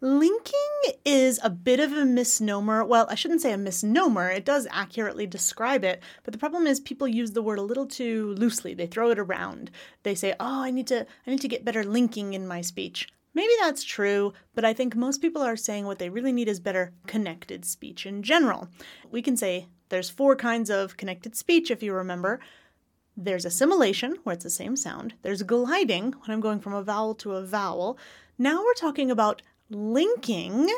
Linking is a bit of a misnomer. Well, I shouldn't say a misnomer. It does accurately describe it, but the problem is people use the word a little too loosely. They throw it around. They say, "Oh, I need to I need to get better linking in my speech." Maybe that's true, but I think most people are saying what they really need is better connected speech in general. We can say there's four kinds of connected speech if you remember. There's assimilation, where it's the same sound. There's gliding, when I'm going from a vowel to a vowel. Now we're talking about linking.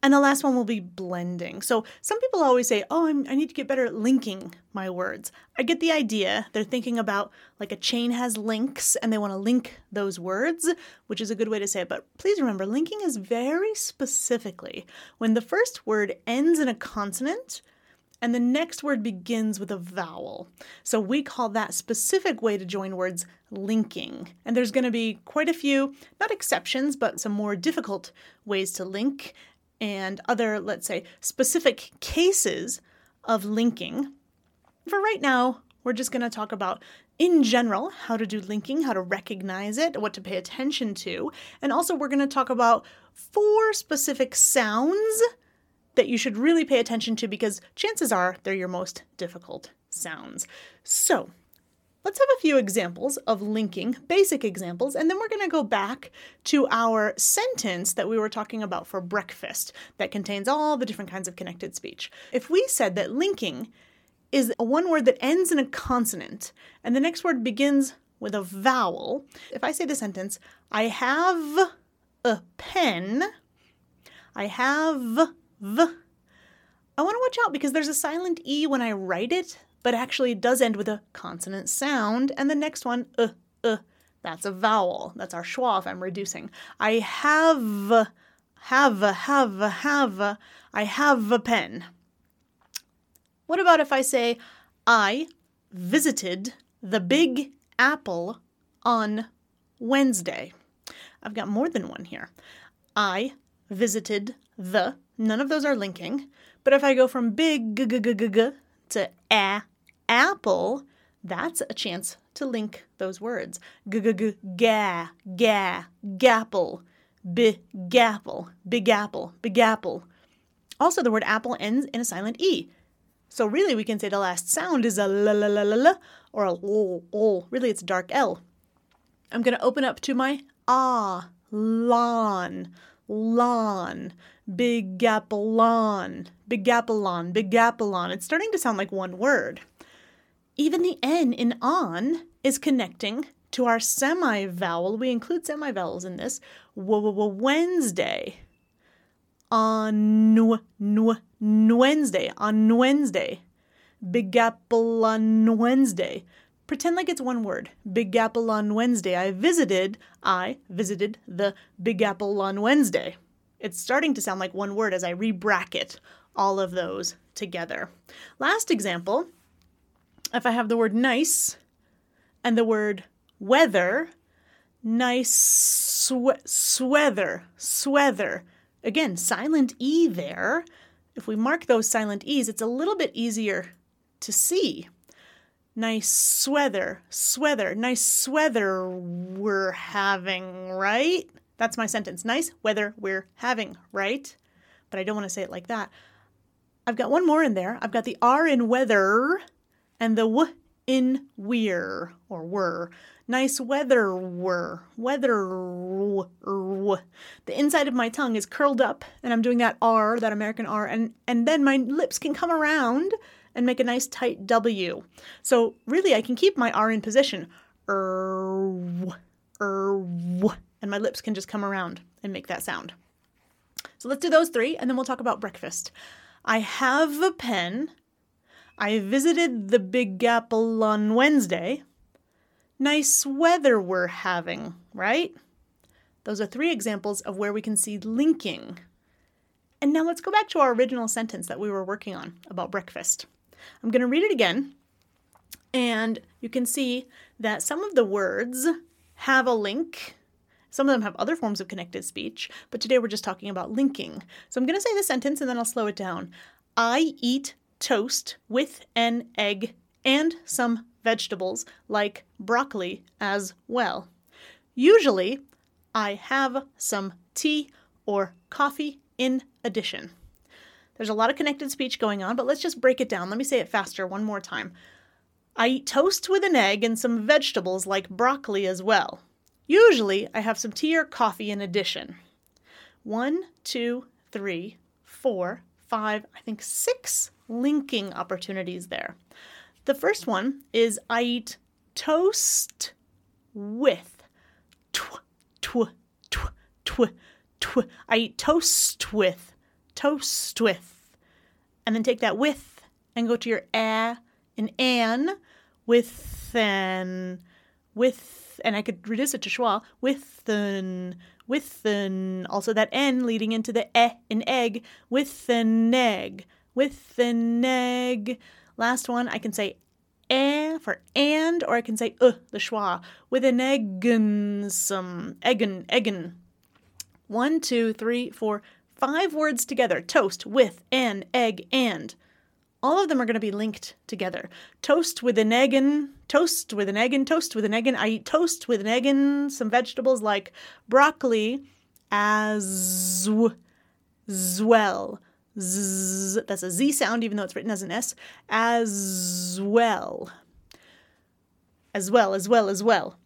And the last one will be blending. So some people always say, oh, I'm, i need to get better at linking my words. I get the idea. They're thinking about like a chain has links and they want to link those words, which is a good way to say it. But please remember, linking is very specifically when the first word ends in a consonant and the next word begins with a vowel. So we call that specific way to join words linking. And there's going to be quite a few, not exceptions, but some more difficult ways to link and other, let's say, specific cases of linking. For right now, we're just going to talk about, in general, how to do linking, how to recognize it, what to pay attention to. And also, we're going to talk about four specific sounds that you should really pay attention to because chances are they're your most difficult sounds. So, let's have a few examples of linking, basic examples, and then we're going to go back to our sentence that we were talking about for breakfast that contains all the different kinds of connected speech. If we said that linking is a one word that ends in a consonant and the next word begins with a vowel, if I say the sentence, I have a pen, I have v. I want to watch out because there's a silent E when I write it, but actually it does end with a consonant sound, and the next one, uh, uh, that's a vowel. That's our schwa if I'm reducing. I have, have, have, have, I have a pen. What about if I say, I visited the Big Apple on Wednesday? I've got more than one here. I visited the None of those are linking. But if I go from big g g g g g to a apple, that's a chance to link those words. G g g ga ga gapple, big gapple, big apple, big apple. Also, the word apple ends in a silent e. So really, we can say the last sound is a la la la la la or a l l. Really, it's a dark l. I'm going to open up to my ah lawn lawn, big apple lawn, big lawn, big lawn. It's starting to sound like one word. Even the N in on is connecting to our semi vowel. We include semi vowels in this. Wednesday. On Wednesday. On Wednesday. Big apple on Wednesday. Pretend like it's one word. Big Apple on Wednesday. I visited, I visited the Big Apple on Wednesday. It's starting to sound like one word as I re-bracket all of those together. Last example, if I have the word nice and the word weather, nice swe- sweather, sweather. Again, silent E there. If we mark those silent E's, it's a little bit easier to see nice sweater, sweater, nice sweater we're having, right? That's my sentence. Nice weather we're having, right? But I don't want to say it like that. I've got one more in there. I've got the R in weather and the W in we're or were. Nice weather were. Weather. The inside of my tongue is curled up and I'm doing that R, that American R, and, and then my lips can come around and make a nice tight W. So really, I can keep my R in position. Er, er, and my lips can just come around and make that sound. So let's do those three, and then we'll talk about breakfast. I have a pen. I visited the Big Apple on Wednesday. Nice weather we're having, right? Those are three examples of where we can see linking. And now let's go back to our original sentence that we were working on about breakfast. I'm going to read it again, and you can see that some of the words have a link. Some of them have other forms of connected speech, but today we're just talking about linking. So I'm going to say the sentence and then I'll slow it down. I eat toast with an egg and some vegetables like broccoli as well. Usually, I have some tea or coffee in addition. There's a lot of connected speech going on, but let's just break it down. Let me say it faster one more time. I eat toast with an egg and some vegetables like broccoli as well. Usually, I have some tea or coffee in addition. One, two, three, four, five, I think six linking opportunities there. The first one is I eat toast with. Tw, tw, tw, tw, tw. I eat toast with. Toast with. And then take that with and go to your a and an with an with and I could reduce it to schwa with an with an also that n leading into the e in egg with an egg with an egg. Last one I can say eh for and or I can say uh the schwa with an eggen some eggen eggen. One, two, three, four, five words together. Toast with an egg and all of them are going to be linked together. Toast with an egg and toast with an egg and toast with an egg and I eat toast with an egg and some vegetables like broccoli as well. Z, that's a Z sound, even though it's written as an S. As well. As well, as well, as well.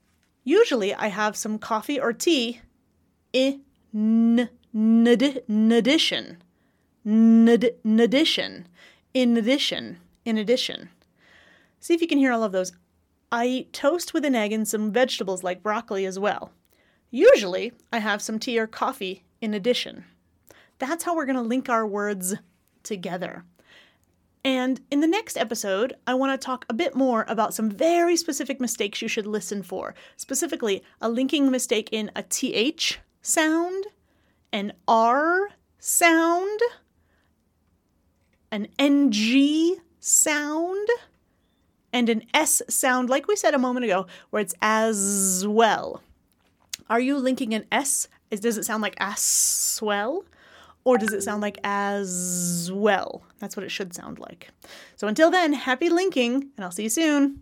Usually I have some coffee or tea in addition. In addition in addition, in addition. See if you can hear all of those. I eat toast with an egg and some vegetables like broccoli as well. Usually, I have some tea or coffee in addition. That's how we're going to link our words together. And in the next episode, I want to talk a bit more about some very specific mistakes you should listen for. Specifically, a linking mistake in a TH sound, an R sound, an NG sound and an S sound, like we said a moment ago, where it's as well. Are you linking an S? Does it sound like as well? Or does it sound like as well? That's what it should sound like. So until then, happy linking, and I'll see you soon.